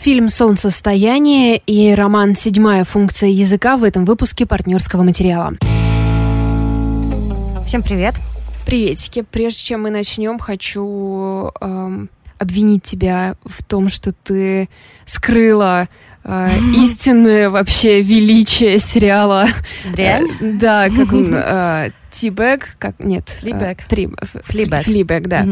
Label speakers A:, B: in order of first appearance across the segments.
A: Фильм «Солнцестояние» и роман «Седьмая функция языка» в этом выпуске партнерского материала.
B: Всем привет.
A: Приветики. Прежде чем мы начнем, хочу эм, обвинить тебя в том, что ты скрыла э, истинное вообще величие сериала.
B: Дрянь?
A: Э, да, как он... Э, Тибэг, как нет,
B: Флибэг.
A: Флибэг. Флибэг, да.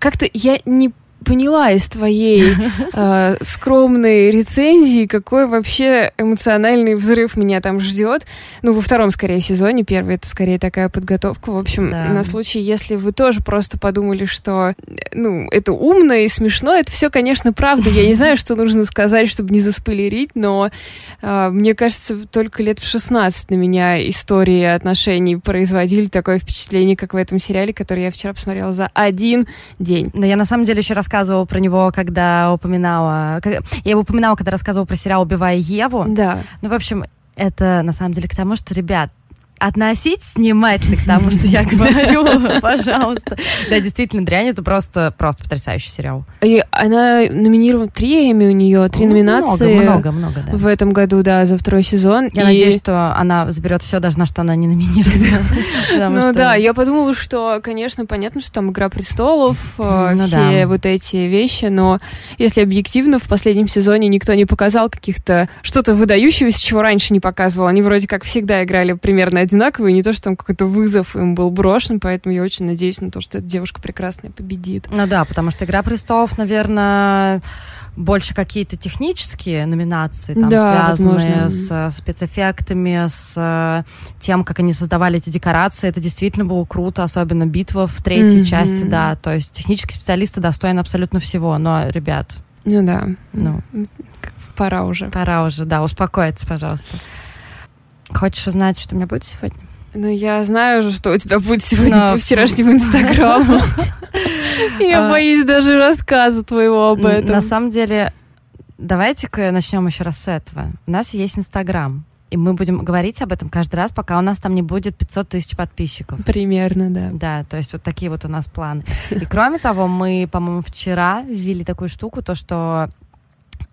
A: Как-то я не поняла из твоей э, скромной рецензии, какой вообще эмоциональный взрыв меня там ждет. Ну, во втором, скорее, сезоне. Первый — это скорее такая подготовка. В общем, да. на случай, если вы тоже просто подумали, что, ну, это умно и смешно, это все, конечно, правда. Я не знаю, что нужно сказать, чтобы не заспойлерить, но э, мне кажется, только лет в 16 на меня истории отношений производили такое впечатление, как в этом сериале, который я вчера посмотрела за один день.
B: Да, я на самом деле еще раз рассказывала про него, когда упоминала... Я его упоминала, когда рассказывала про сериал «Убивая Еву».
A: Да.
B: Ну, в общем, это на самом деле к тому, что, ребят, относитесь внимательно к тому, что я говорю, пожалуйста. Да, действительно, «Дрянь» — это просто, просто потрясающий сериал.
A: И она номинирована, три Эми у нее, три ну, номинации.
B: Много, много, много, да.
A: В этом году, да, за второй сезон.
B: Я надеюсь, что она заберет все, даже на что она не номинирована.
A: Ну да, я подумала, что, конечно, понятно, что там «Игра престолов», э, ну все вот эти вещи, но если объективно, в последнем сезоне никто не показал каких-то что-то выдающегося, чего раньше не показывал. Они вроде как всегда играли примерно одинаковые, не то, что там какой-то вызов им был брошен, поэтому я очень надеюсь на то, что эта девушка прекрасная победит.
B: Ну да, потому что «Игра престолов», наверное, больше какие-то технические номинации, там, да, связанные возможно. с спецэффектами, с э, тем, как они создавали эти декорации. Это действительно было круто, особенно битва в третьей mm-hmm. части, да. То есть технические специалисты достойны абсолютно всего. Но, ребят...
A: Ну да. Ну, пора уже.
B: Пора уже, да. Успокоиться, пожалуйста. Хочешь узнать, что у меня будет сегодня?
A: Ну, я знаю же, что у тебя будет сегодня Но... по вчерашнему инстаграму. Я а. боюсь даже рассказа твоего об этом.
B: На самом деле, давайте-ка начнем еще раз с этого. У нас есть инстаграм. И мы будем говорить об этом каждый раз, пока у нас там не будет 500 тысяч подписчиков.
A: Примерно, да.
B: Да, то есть вот такие вот у нас планы. И кроме того, мы, по-моему, вчера ввели такую штуку, то, что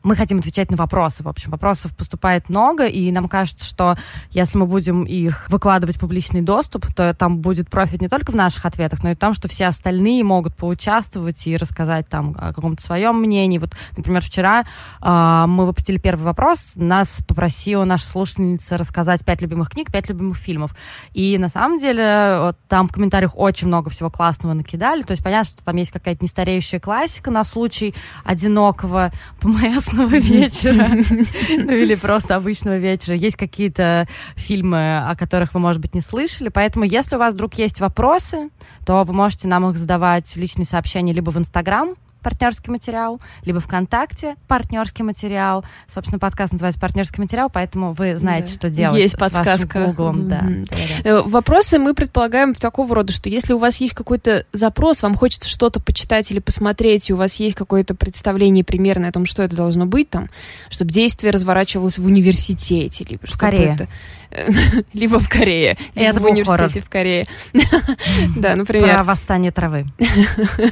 B: мы хотим отвечать на вопросы. В общем, вопросов поступает много, и нам кажется, что если мы будем их выкладывать в публичный доступ, то там будет профит не только в наших ответах, но и в том, что все остальные могут поучаствовать и рассказать там о каком-то своем мнении. Вот, например, вчера э, мы выпустили первый вопрос, нас попросила наша слушательница рассказать пять любимых книг, пять любимых фильмов. И на самом деле вот, там в комментариях очень много всего классного накидали. То есть понятно, что там есть какая-то нестареющая классика на случай одинокого ПМС прекрасного вечера, ну или просто обычного вечера. Есть какие-то фильмы, о которых вы, может быть, не слышали, поэтому если у вас вдруг есть вопросы, то вы можете нам их задавать в личные сообщения либо в Инстаграм, партнерский материал, либо ВКонтакте партнерский материал. Собственно, подкаст называется партнерский материал, поэтому вы знаете, да. что делать
A: есть подсказка. вашим
B: Гуглом. Mm-hmm. Да.
A: Да. Вопросы мы предполагаем такого рода, что если у вас есть какой-то запрос, вам хочется что-то почитать или посмотреть, и у вас есть какое-то представление примерное о том, что это должно быть там, чтобы действие разворачивалось в университете, либо
B: в Корее.
A: либо в Корее, либо в университете в Корее.
B: да, например. Про восстание травы.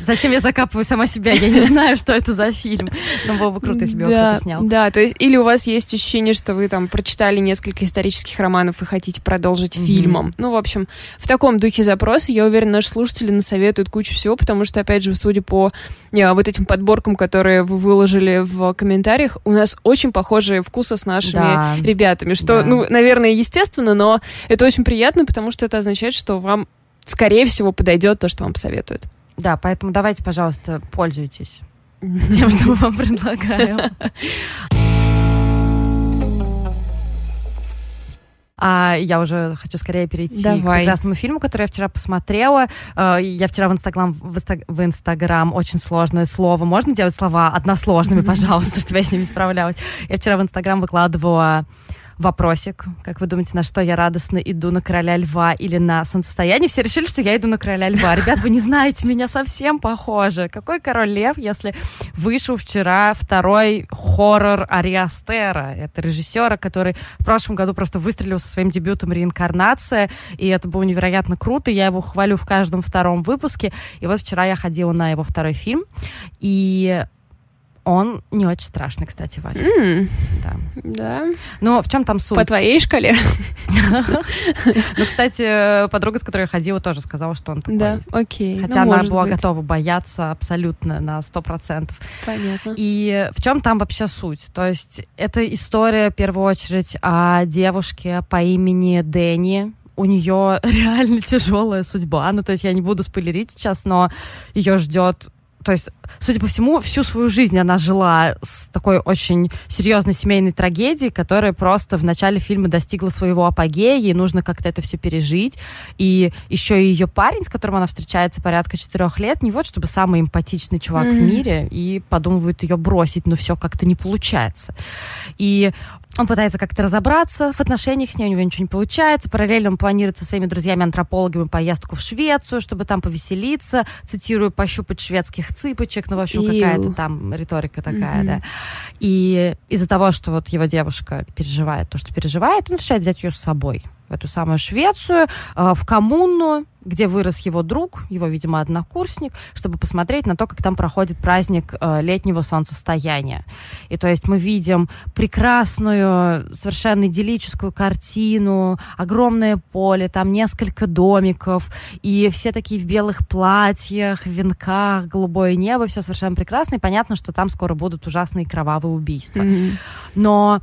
B: Зачем я закапываю сама себя? Я не знаю, что это за фильм. Но было бы круто, если бы его кто-то снял.
A: Да, то есть, или у вас есть ощущение, что вы там прочитали несколько исторических романов и хотите продолжить фильмом. Ну, в общем, в таком духе запроса, я уверена, наши слушатели насоветуют кучу всего, потому что, опять же, судя по э, вот этим подборкам, которые вы выложили в комментариях, у нас очень похожие вкусы с нашими ребятами, что, ну, наверное, естественно, но это очень приятно, потому что это означает, что вам, скорее всего, подойдет то, что вам посоветуют.
B: Да, поэтому давайте, пожалуйста, пользуйтесь тем, что мы вам предлагаем. А я уже хочу скорее перейти Давай. к прекрасному фильму, который я вчера посмотрела. Э, я вчера в Инстаграм, в Инстаграм очень сложное слово. Можно делать слова односложными, пожалуйста, чтобы я с ними справлялась? Я вчера в Инстаграм выкладывала вопросик. Как вы думаете, на что я радостно иду, на короля льва или на солнцестояние? Все решили, что я иду на короля льва. Ребят, вы не знаете, меня совсем похоже. Какой король лев, если вышел вчера второй хоррор Ариастера? Это режиссера, который в прошлом году просто выстрелил со своим дебютом «Реинкарнация», и это было невероятно круто. Я его хвалю в каждом втором выпуске. И вот вчера я ходила на его второй фильм, и Он не очень страшный, кстати, Валя.
A: М,
B: Да.
A: Да.
B: Но в чем там суть?
A: По твоей шкале?
B: Ну, кстати, подруга, с которой я ходила, тоже сказала, что он такой.
A: Да, окей.
B: Хотя
A: Ну,
B: она
A: может
B: была готова бояться абсолютно на 100%.
A: Понятно.
B: И в чем там вообще суть? То есть это история, в первую очередь, о девушке по имени Дэнни. У нее реально тяжелая судьба. Ну, то есть я не буду спойлерить сейчас, но ее ждет то есть, судя по всему, всю свою жизнь она жила с такой очень серьезной семейной трагедией, которая просто в начале фильма достигла своего апогея, ей нужно как-то это все пережить. И еще и ее парень, с которым она встречается порядка четырех лет, не вот чтобы самый эмпатичный чувак в
A: Мгм.
B: мире, и подумывает ее бросить, но все как-то не получается. И он пытается как-то разобраться в отношениях с ней, у него ничего не получается. Параллельно он планирует со своими друзьями-антропологами поездку в Швецию, чтобы там повеселиться, цитирую, пощупать шведских цыпочек, ну, в общем, какая-то там риторика такая, да. И из-за того, что вот его девушка переживает то, что переживает, он решает взять ее с собой в эту самую Швецию, э, в коммуну, где вырос его друг, его, видимо, однокурсник, чтобы посмотреть на то, как там проходит праздник э, летнего солнцестояния. И то есть мы видим прекрасную, совершенно идиллическую картину, огромное поле, там несколько домиков, и все такие в белых платьях, венках, голубое небо, все совершенно прекрасно, и понятно, что там скоро будут ужасные кровавые убийства.
A: Мгм.
B: Но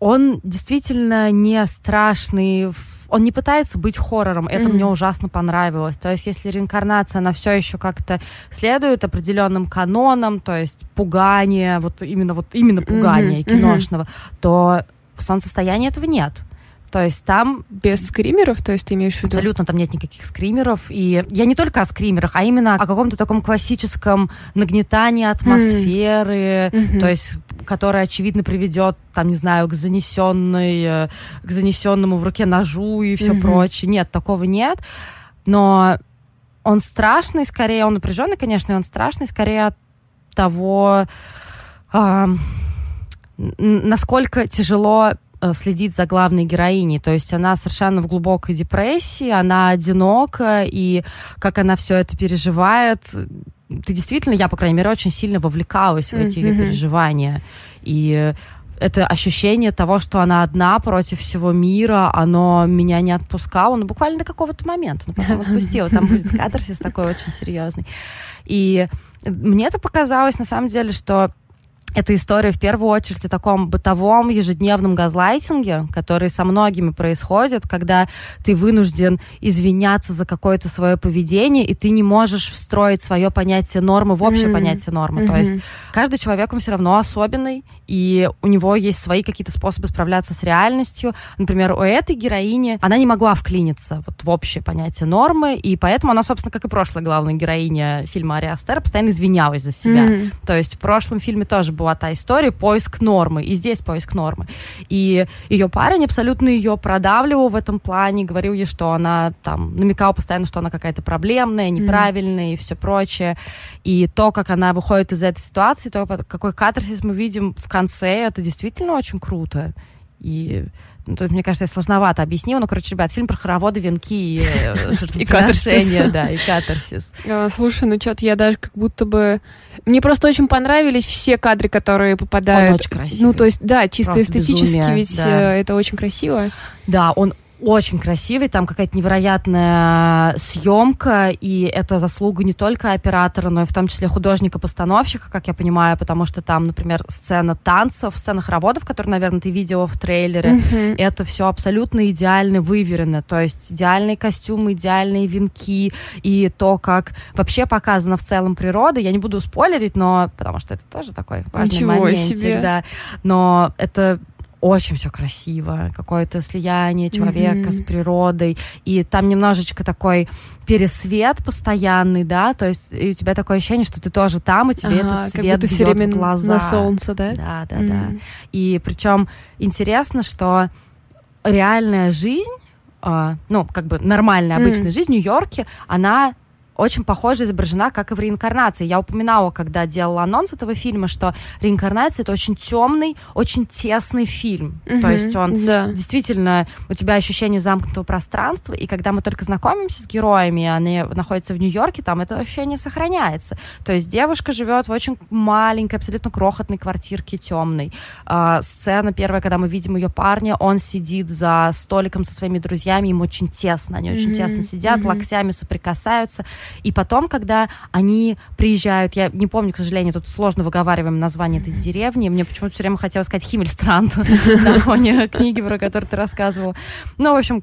B: он действительно не страшный, он не пытается быть хоррором, это
A: Мгм.
B: мне ужасно понравилось. То есть, если реинкарнация, она все еще как-то следует определенным канонам, то есть пугание, вот именно вот именно пугание
A: Мгм,
B: киношного, то в солнцестоянии этого нет. То есть там
A: Без скримеров, то есть ты имеешь в виду?
B: Абсолютно там нет никаких скримеров. И я не только о скримерах, а именно о каком-то таком классическом нагнетании атмосферы,
A: Мгм.
B: то есть которое, очевидно, приведет, там, не знаю, к занесенной, э, к занесенному в руке ножу и все
A: Мгм.
B: прочее. Нет, такого нет. Но он страшный, скорее, он напряженный, конечно, и он страшный, скорее от того, н- насколько тяжело э, следить за главной героиней. То есть она совершенно в глубокой депрессии, она одинока, и как она все это переживает. Ты действительно, я, по крайней мере, очень сильно вовлекалась в эти ее переживания. И это ощущение того, что она одна против всего мира, оно меня не отпускало, ну, буквально до какого-то момента, но потом отпустило. Там будет катарсис такой очень серьезный. И мне это показалось, на самом деле, что эта история в первую очередь о таком бытовом ежедневном газлайтинге, который со многими происходит, когда ты вынужден извиняться за какое-то свое поведение, и ты не можешь встроить свое понятие нормы в общее
A: Мгм.
B: понятие нормы. То есть каждый человек, он все равно особенный, и у него есть свои какие-то способы справляться с реальностью. Например, у этой героини она не могла вклиниться вот в общее понятие нормы, и поэтому она, собственно, как и прошлая главная героиня фильма Ари Астер, постоянно извинялась за себя.
A: Мгм.
B: То есть в прошлом фильме тоже была та история поиск нормы, и здесь поиск нормы. И ее парень абсолютно ее продавливал в этом плане, говорил ей, что она там намекал постоянно, что она какая-то проблемная, неправильная и все прочее. И то, как она выходит из этой ситуации, то, какой катарсис мы видим в конце, это действительно очень круто. И ну, тут, мне кажется, я сложновато объяснила. Ну, короче, ребят, фильм про хороводы, венки и, э, жертвоприношения,
A: катарсис.
B: да, и катарсис.
A: А, Слушай, ну что-то я даже как будто бы... Мне просто очень понравились все кадры, которые попадают.
B: Он очень красивый.
A: Ну, то есть, да, чисто эстетически, ведь э, это очень красиво.
B: Да, он очень красивый, там какая-то невероятная съемка, и это заслуга не только оператора, но и в том числе художника-постановщика, как я понимаю, потому что там, например, сцена танцев, сцена хороводов, которую, наверное, ты видела в трейлере,
A: Мгм.
B: это все абсолютно идеально выверено. То есть идеальные костюмы, идеальные венки и то, как вообще показана в целом природа. Я не буду спойлерить, но потому что это тоже такой важный
A: Ничего
B: моментик,
A: себе.
B: да. Но это очень все красиво, какое-то слияние человека
A: Мгм.
B: с природой, и там немножечко такой пересвет постоянный, да, то есть и у тебя такое ощущение, что ты тоже там, и тебе
A: Ага,
B: этот
A: как
B: свет
A: всё
B: бьет
A: время
B: в глаза.
A: на солнце, да?
B: Да, да,
A: М.
B: да. И причем интересно, что реальная жизнь, а, ну, как бы нормальная, обычная жизнь в Нью-Йорке, она очень похоже изображена, как и в реинкарнации. Я упоминала, когда делала анонс этого фильма, что реинкарнация это очень темный, очень тесный фильм. Угу, То есть он да. действительно у тебя ощущение замкнутого пространства, и когда мы только знакомимся с героями, они находятся в Нью-Йорке, там это ощущение сохраняется. То есть девушка живет в очень маленькой, абсолютно крохотной квартирке темной. А, сцена первая, когда мы видим ее парня, он сидит за столиком со своими друзьями, им очень тесно, они очень mm-hmm. тесно сидят, mm-hmm. локтями соприкасаются. И потом, когда они приезжают, я не помню, к сожалению, тут сложно выговариваем название этой деревни, мне почему-то все время хотелось сказать Химмельстранд на фоне книги, про которую ты рассказывал. Ну, в общем,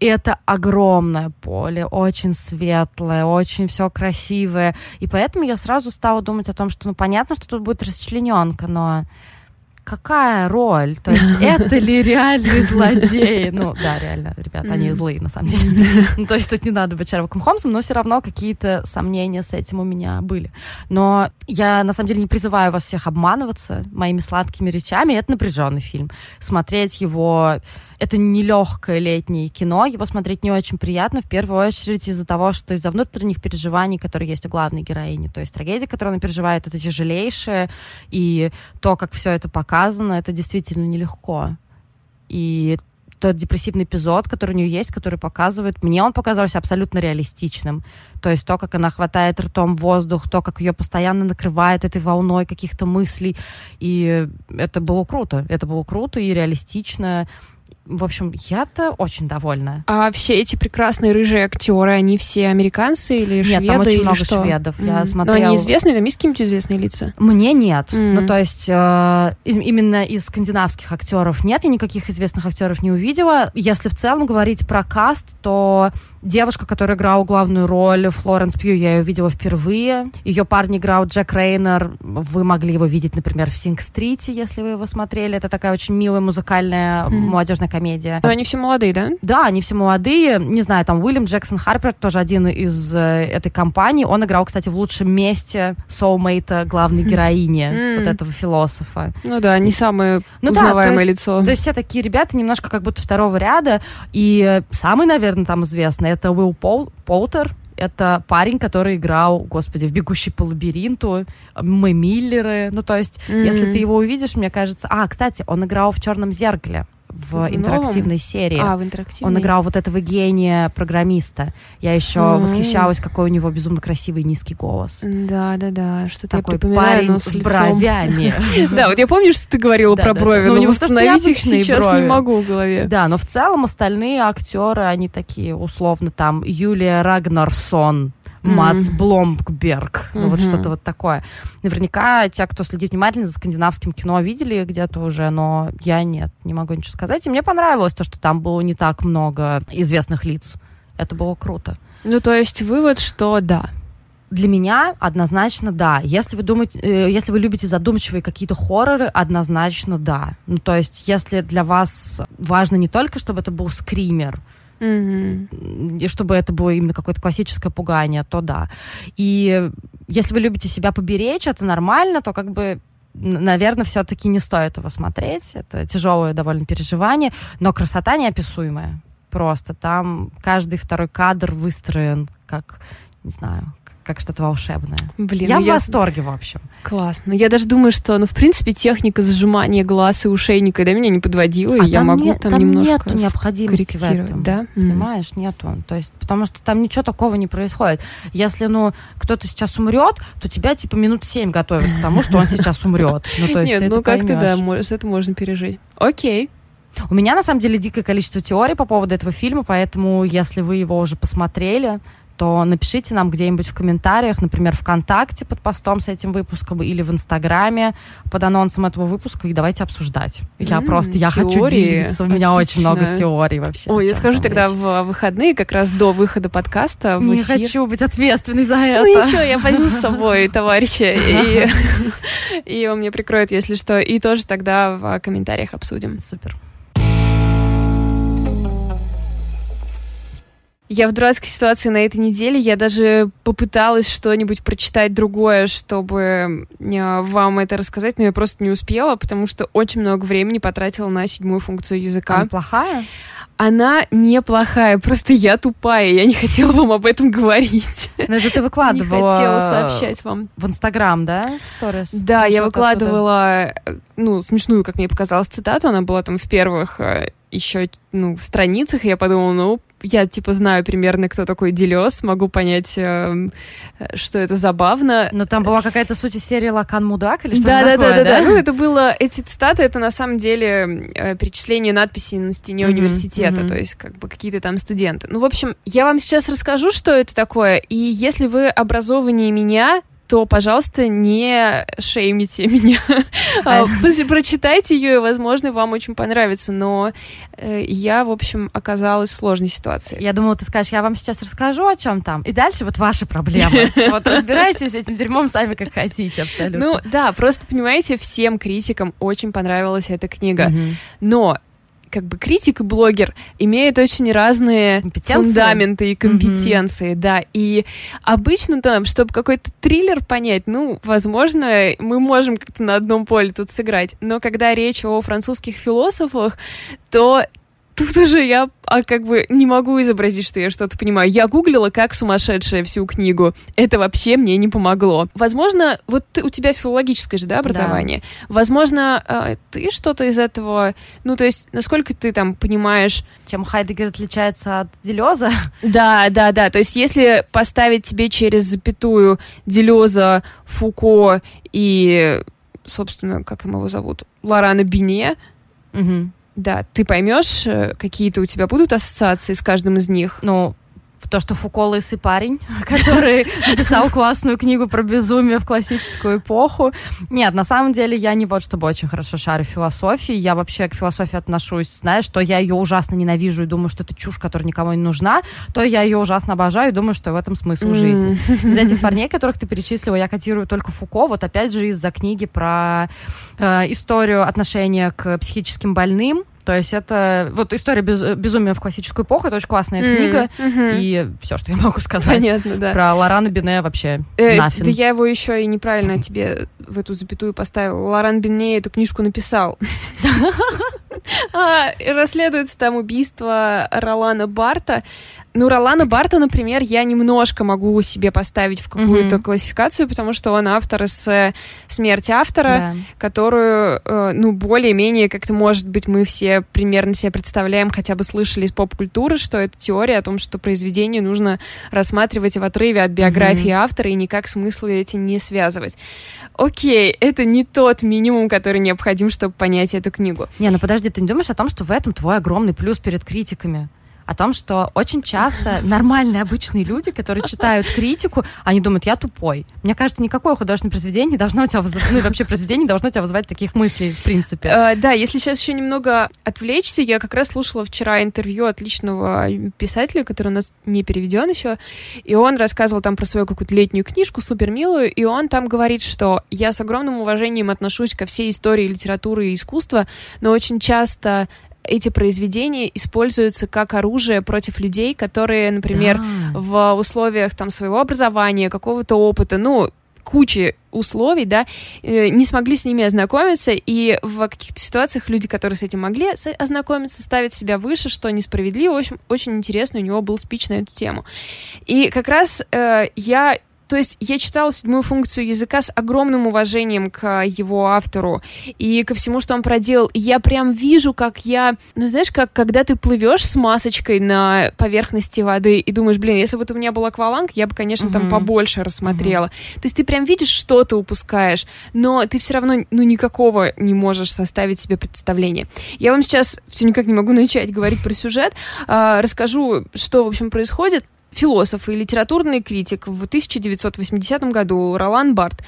B: это огромное поле, очень светлое, очень все красивое. И поэтому я сразу стала думать о том, что, ну, понятно, что тут будет расчлененка, но какая роль? То есть это ли реальный злодей? Ну, да, реально, ребята, они злые, на самом деле. Ну, то есть тут не надо быть Шерлоком Холмсом, но все равно какие-то сомнения с этим у меня были. Но я, на самом деле, не призываю вас всех обманываться моими сладкими речами. Это напряженный фильм. Смотреть его это нелегкое летнее кино, его смотреть не очень приятно, в первую очередь из-за того, что из-за внутренних переживаний, которые есть у главной героини. То есть трагедия, которую она переживает, это тяжелейшее, и то, как все это показано, это действительно нелегко. И тот депрессивный эпизод, который у нее есть, который показывает, мне он показался абсолютно реалистичным. То есть то, как она хватает ртом воздух, то, как ее постоянно накрывает этой волной каких-то мыслей. И это было круто. Это было круто и реалистично. В общем, я-то очень довольна.
A: А все эти прекрасные рыжие актеры, они все американцы или нет, шведы?
B: Нет, там очень
A: или
B: много
A: что?
B: шведов. Mm. Я смотрела...
A: Но они известные, там есть какие-нибудь известные лица?
B: Мне нет. Mm. Ну, то есть э, из, именно из скандинавских актеров нет, я никаких известных актеров не увидела. Если в целом говорить про каст, то Девушка, которая играла главную роль, Флоренс Пью, я ее видела впервые. Ее парень играл Джек Рейнер. Вы могли его видеть, например, в Синг-стрите, если вы его смотрели. Это такая очень милая музыкальная mm. молодежная комедия.
A: Но они все молодые, да?
B: Да, они все молодые. Не знаю, там Уильям Джексон Харпер, тоже один из э, этой компании. Он играл, кстати, в лучшем месте соулмейта главной героини, mm. вот этого философа.
A: Ну да, не самое ну, узнаваемое
B: да, то
A: есть, лицо.
B: То есть все такие ребята немножко как будто второго ряда. И самый, наверное, там известный это Уилл Пол, Полтер, это парень, который играл, господи, в «Бегущий по лабиринту», «Мы Миллеры». Ну, то есть, mm-hmm. если ты его увидишь, мне кажется... А, кстати, он играл в «Черном зеркале» в интерактивной серии.
A: А, в интерактивной.
B: Он играл вот этого гения программиста. Я еще mm-hmm. восхищалась, какой у него безумно красивый низкий голос.
A: Да, да, да. Что-то
B: Такой я припоминаю, парень с, бровями.
A: Да, вот я помню, что ты говорила про брови, но восстановить их сейчас не могу в голове.
B: Да, но в целом остальные актеры, они такие условно там Юлия Рагнарсон, Мац Бломкберг, ну вот что-то вот такое. Наверняка те, кто следит внимательно за скандинавским кино, видели где-то уже, но я нет, не могу ничего сказать. И мне понравилось то, что там было не так много известных лиц. Это было круто.
A: Ну, то есть вывод, что да.
B: Для меня однозначно да. Если вы думаете, э, если вы любите задумчивые какие-то хорроры, однозначно да. Ну, то есть, если для вас важно не только, чтобы это был скример, Mm-hmm. И чтобы это было именно какое-то классическое пугание, то да. И если вы любите себя поберечь, это нормально, то как бы наверное, все-таки не стоит его смотреть. Это тяжелое довольно переживание, но красота неописуемая. Просто там каждый второй кадр выстроен как, не знаю, как что-то волшебное. Блин, я ну в я... восторге, в общем.
A: Классно. Я даже думаю, что, ну, в принципе, техника зажимания глаз и ушей никогда меня не подводила, а и я могу не, там, там немножко
B: нет необходимости в этом.
A: Да?
B: Понимаешь, mm. нету. То есть, потому что там ничего такого не происходит. Если, ну, кто-то сейчас умрет, то тебя, типа, минут семь готовят к тому, что он сейчас умрет. Ну, то есть,
A: Нет, ну, как-то, да, это можно пережить. Окей.
B: У меня, на самом деле, дикое количество теорий по поводу этого фильма, поэтому, если вы его уже посмотрели, то напишите нам где-нибудь в комментариях, например, ВКонтакте под постом с этим выпуском или в Инстаграме под анонсом этого выпуска, и давайте обсуждать. Я mm, просто, я теории. хочу делиться, у меня очень много теорий вообще.
A: Ой, я схожу тогда речь. в выходные, как раз до выхода подкаста в
B: Не эфир. хочу быть ответственной за это.
A: Ну ничего, я возьму с собой товарища, и, и он мне прикроет, если что, и тоже тогда в комментариях обсудим.
B: Супер.
A: Я в дурацкой ситуации на этой неделе. Я даже попыталась что-нибудь прочитать другое, чтобы э, вам это рассказать, но я просто не успела, потому что очень много времени потратила на седьмую функцию языка.
B: Она плохая?
A: она неплохая, просто я тупая, я не хотела вам об этом говорить.
B: Но это ты выкладывала...
A: Не хотела сообщать вам.
B: В Инстаграм, да, в сторис?
A: Да, я выкладывала, оттуда. ну, смешную, как мне показалось, цитату, она была там в первых э, еще, ну, в страницах, и я подумала, ну, я, типа, знаю примерно, кто такой Делес, могу понять, э, что это забавно.
B: Но там была какая-то суть из серии Лакан Мудак или что-то
A: да,
B: такое,
A: да, да, да, да. Ну, это было, эти цитаты, это на самом деле э, перечисление надписей на стене mm-hmm, университета, mm-hmm. то есть как бы какие-то там студенты. Ну, в общем, я вам сейчас расскажу, что это такое, и если вы образованнее меня, то, пожалуйста, не шеймите меня. А, прочитайте ее, и, возможно, вам очень понравится. Но э, я, в общем, оказалась в сложной ситуации.
B: Я думала, ты скажешь, я вам сейчас расскажу, о чем там. И дальше вот ваши проблемы. Вот разбирайтесь с этим дерьмом сами, как хотите, абсолютно.
A: Ну, да, просто, понимаете, всем критикам очень понравилась эта книга. Но как бы критик и блогер имеют очень разные фундаменты и компетенции, mm-hmm. да. И обычно там, чтобы какой-то триллер понять, ну, возможно, мы можем как-то на одном поле тут сыграть. Но когда речь о французских философах, то тут уже я а, как бы не могу изобразить, что я что-то понимаю. Я гуглила как сумасшедшая всю книгу. Это вообще мне не помогло. Возможно, вот ты, у тебя филологическое же, да, образование. Да. Возможно, а, ты что-то из этого... Ну, то есть, насколько ты там понимаешь...
B: Чем Хайдегер отличается от Делеза?
A: Да, да, да. То есть, если поставить тебе через запятую Делеза, Фуко и, собственно, как ему его зовут, Лорана Бине, угу да, ты поймешь, э, какие-то у тебя будут ассоциации с каждым из них.
B: Ну, то, что Фуко лысый парень, который написал классную книгу про безумие в классическую эпоху. Нет, на самом деле я не вот чтобы очень хорошо шарю философии. Я вообще к философии отношусь, знаешь, что я ее ужасно ненавижу и думаю, что это чушь, которая никому не нужна, то я ее ужасно обожаю и думаю, что в этом смысл жизни. Из этих парней, которых ты перечислила, я котирую только Фуко, вот опять же из-за книги про э, историю отношения к психическим больным, то есть это вот история без, безумия в классическую эпоху, это очень классная mm-hmm. книга, mm-hmm. и все, что я могу сказать
A: Понятно, да.
B: про Лорана Бине вообще э, нафиг.
A: Да я его еще и неправильно тебе в эту запятую поставил. Лоран Бине эту книжку написал. А, расследуется там убийство Ролана Барта. Ну, Ролана Барта, например, я немножко могу себе поставить в какую-то mm-hmm. классификацию, потому что он автор с смерти автора, да. которую, э, ну, более-менее, как-то, может быть, мы все примерно себе представляем, хотя бы слышали из поп-культуры, что это теория о том, что произведение нужно рассматривать в отрыве от биографии mm-hmm. автора и никак смыслы эти не связывать. Окей, это не тот минимум, который необходим, чтобы понять эту книгу.
B: Не, ну подожди, ты не думаешь о том, что в этом твой огромный плюс перед критиками? О том, что очень часто нормальные обычные люди, которые читают критику, они думают, я тупой. Мне кажется, никакое художественное произведение не должно у тебя вызывать, ну и вообще произведение не должно у тебя вызывать таких мыслей, в принципе.
A: Uh, да, если сейчас еще немного отвлечься, я как раз слушала вчера интервью отличного писателя, который у нас не переведен еще, и он рассказывал там про свою какую-то летнюю книжку, супер милую, и он там говорит, что я с огромным уважением отношусь ко всей истории литературы и искусства, но очень часто эти произведения используются как оружие против людей, которые, например, да. в условиях там своего образования, какого-то опыта, ну, кучи условий, да, э, не смогли с ними ознакомиться, и в каких-то ситуациях люди, которые с этим могли ознакомиться, ставят себя выше, что несправедливо. В общем, очень интересно, у него был спич на эту тему. И как раз э, я то есть я читала седьмую функцию языка с огромным уважением к его автору и ко всему, что он проделал. И я прям вижу, как я... Ну, знаешь, как когда ты плывешь с масочкой на поверхности воды и думаешь, блин, если вот у меня был акваланг, я бы, конечно, uh-huh. там побольше рассмотрела. Uh-huh. То есть ты прям видишь, что ты упускаешь, но ты все равно, ну, никакого не можешь составить себе представление. Я вам сейчас все никак не могу начать говорить про сюжет. А, расскажу, что, в общем, происходит философ и литературный критик в 1980 году Ролан Барт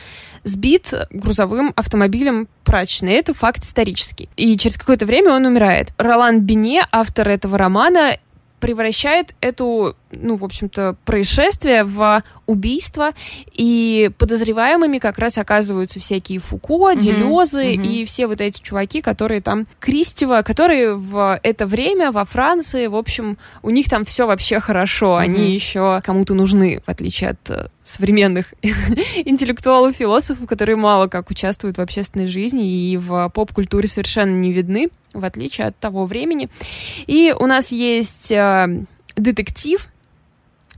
A: сбит грузовым автомобилем прачечной. Это факт исторический. И через какое-то время он умирает. Ролан Бине, автор этого романа, превращает эту, ну, в общем-то, происшествие в убийство, и подозреваемыми как раз оказываются всякие Фуко, Делезы mm-hmm. и все вот эти чуваки, которые там Кристева, которые в это время во Франции, в общем, у них там все вообще хорошо, mm-hmm. они еще кому-то нужны, в отличие от современных интеллектуалов, философов, которые мало как участвуют в общественной жизни и в поп-культуре совершенно не видны, в отличие от того времени. И у нас есть э, детектив,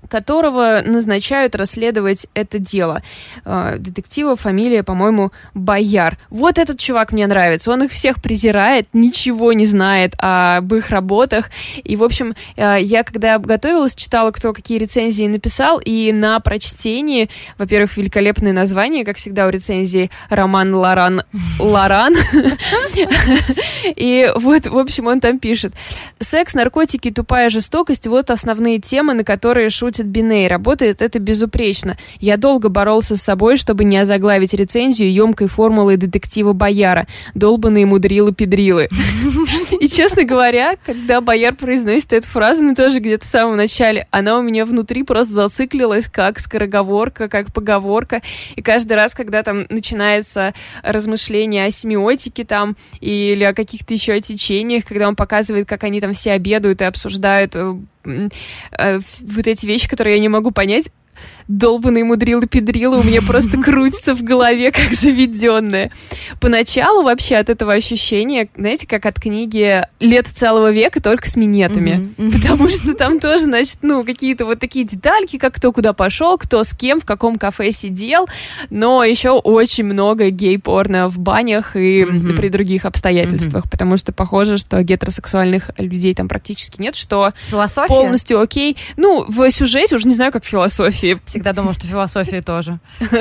A: которого назначают расследовать это дело. А, детектива фамилия, по-моему, Бояр. Вот этот чувак мне нравится. Он их всех презирает, ничего не знает об их работах. И, в общем, а, я когда готовилась, читала, кто какие рецензии написал, и на прочтении, во-первых, великолепное название, как всегда у рецензии, роман Лоран Лоран. И вот, в общем, он там пишет. Секс, наркотики, тупая жестокость — вот основные темы, на которые шутят шутит Биней, работает это безупречно. Я долго боролся с собой, чтобы не озаглавить рецензию емкой формулой детектива Бояра. Долбанные мудрилы-педрилы. И, честно говоря, когда Бояр произносит эту фразу, ну, тоже где-то в самом начале, она у меня внутри просто зациклилась как скороговорка, как поговорка. И каждый раз, когда там начинается размышление о семиотике там или о каких-то еще течениях, когда он показывает, как они там все обедают и обсуждают э, вот эти вещи, которые я не могу понять, долбанные мудрилы-педрилы у меня просто крутится в голове, как заведенная. Поначалу вообще от этого ощущения, знаете, как от книги «Лето целого века», только с минетами. Потому что там тоже, значит, ну, какие-то вот такие детальки, как кто куда пошел, кто с кем, в каком кафе сидел, но еще очень много гей-порно в банях и при других обстоятельствах, потому что похоже, что гетеросексуальных людей там практически нет, что
B: Философия?
A: полностью окей. Ну, в сюжете уже не знаю, как в философии
B: всегда думала, что философия тоже.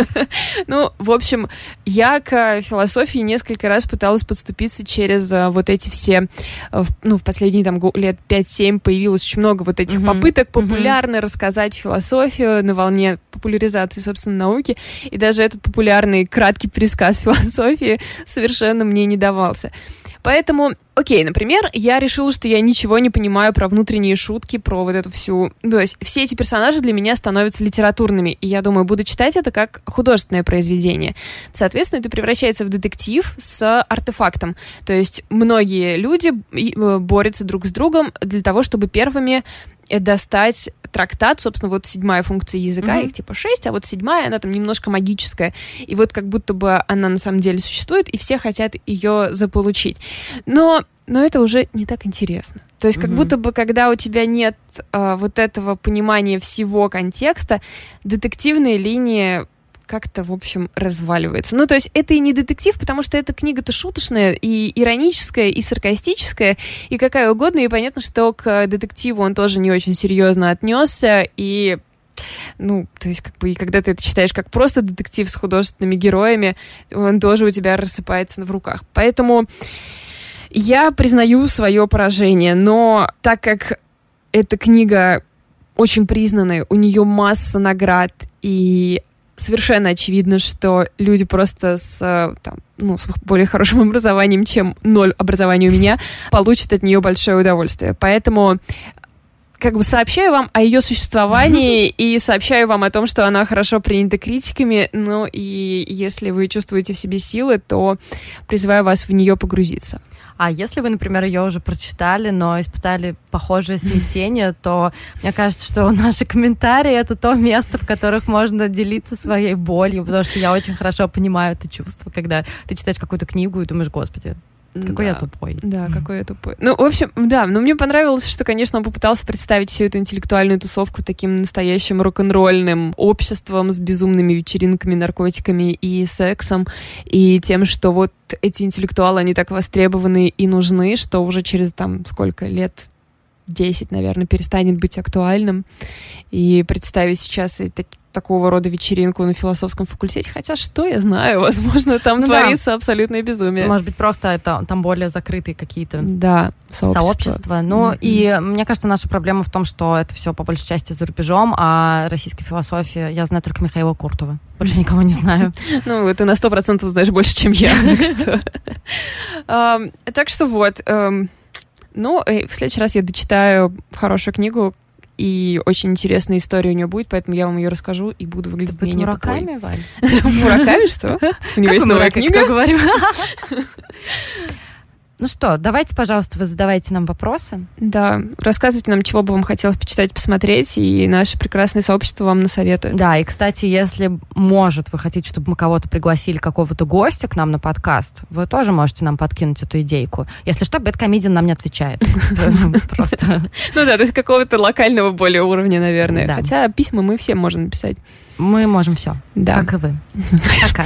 A: Ну, в общем, я к философии несколько раз пыталась подступиться через э, вот эти все, э, ну, в последние там лет 5-7 появилось очень много вот этих попыток популярно рассказать философию на волне популяризации, собственно, науки. И даже этот популярный краткий пересказ философии совершенно мне не давался. Поэтому, окей, например, я решила, что я ничего не понимаю про внутренние шутки, про вот эту всю... То есть все эти персонажи для меня становятся литературными, и я думаю, буду читать это как художественное произведение. Соответственно, это превращается в детектив с артефактом. То есть многие люди э, борются друг с другом для того, чтобы первыми достать трактат, собственно, вот седьмая функция языка, mm-hmm. их типа шесть, а вот седьмая, она там немножко магическая. И вот как будто бы она на самом деле существует, и все хотят ее заполучить. Но но это уже не так интересно. То есть, как mm-hmm. будто бы, когда у тебя нет э, вот этого понимания всего контекста, детективные линии как-то, в общем, разваливается. Ну, то есть это и не детектив, потому что эта книга-то шуточная, и ироническая, и саркастическая, и какая угодно, и понятно, что к детективу он тоже не очень серьезно отнесся, и ну, то есть, как бы, и когда ты это читаешь как просто детектив с художественными героями, он тоже у тебя рассыпается в руках. Поэтому я признаю свое поражение, но так как эта книга очень признанная, у нее масса наград, и совершенно очевидно, что люди просто с, там, ну, с более хорошим образованием, чем ноль образования у меня, получат от нее большое удовольствие. Поэтому как бы сообщаю вам о ее существовании и сообщаю вам о том, что она хорошо принята критиками. Ну и если вы чувствуете в себе силы, то призываю вас в нее погрузиться.
B: А если вы, например, ее уже прочитали, но испытали похожее смятение, то мне кажется, что наши комментарии — это то место, в которых можно делиться своей болью, потому что я очень хорошо понимаю это чувство, когда ты читаешь какую-то книгу и думаешь, господи, какой
A: да.
B: я тупой.
A: Да, какой я тупой. Ну, в общем, да, но мне понравилось, что, конечно, он попытался представить всю эту интеллектуальную тусовку таким настоящим рок-н-ролльным обществом с безумными вечеринками, наркотиками и сексом, и тем, что вот эти интеллектуалы, они так востребованы и нужны, что уже через там сколько лет 10, наверное, перестанет быть актуальным. И представить сейчас и так, такого рода вечеринку на философском факультете, хотя что я знаю, возможно, там ну, творится да. абсолютное безумие.
B: Может быть, просто это там более закрытые какие-то
A: да,
B: сообщества. сообщества. Ну, mm-hmm. и мне кажется, наша проблема в том, что это все по большей части за рубежом, а российской философии я знаю только Михаила Куртова. Больше никого не знаю.
A: Ну, ты на сто процентов знаешь больше, чем я, так что... Так что вот... Ну, в следующий раз я дочитаю хорошую книгу, и очень интересная история у нее будет, поэтому я вам ее расскажу и буду выглядеть
B: Ты
A: менее
B: Мураками,
A: Валь? Мураками, что?
B: У него есть новая книга? говорю? Ну что, давайте, пожалуйста, вы задавайте нам вопросы.
A: Да, рассказывайте нам, чего бы вам хотелось почитать, посмотреть, и наше прекрасное сообщество вам насоветует.
B: Да, и, кстати, если, может, вы хотите, чтобы мы кого-то пригласили, какого-то гостя к нам на подкаст, вы тоже можете нам подкинуть эту идейку. Если что, Бэткомедиан нам не отвечает. Просто.
A: Ну да, то есть какого-то локального более уровня, наверное. Хотя письма мы всем можем написать.
B: Мы можем все. Да. Как и вы. Пока.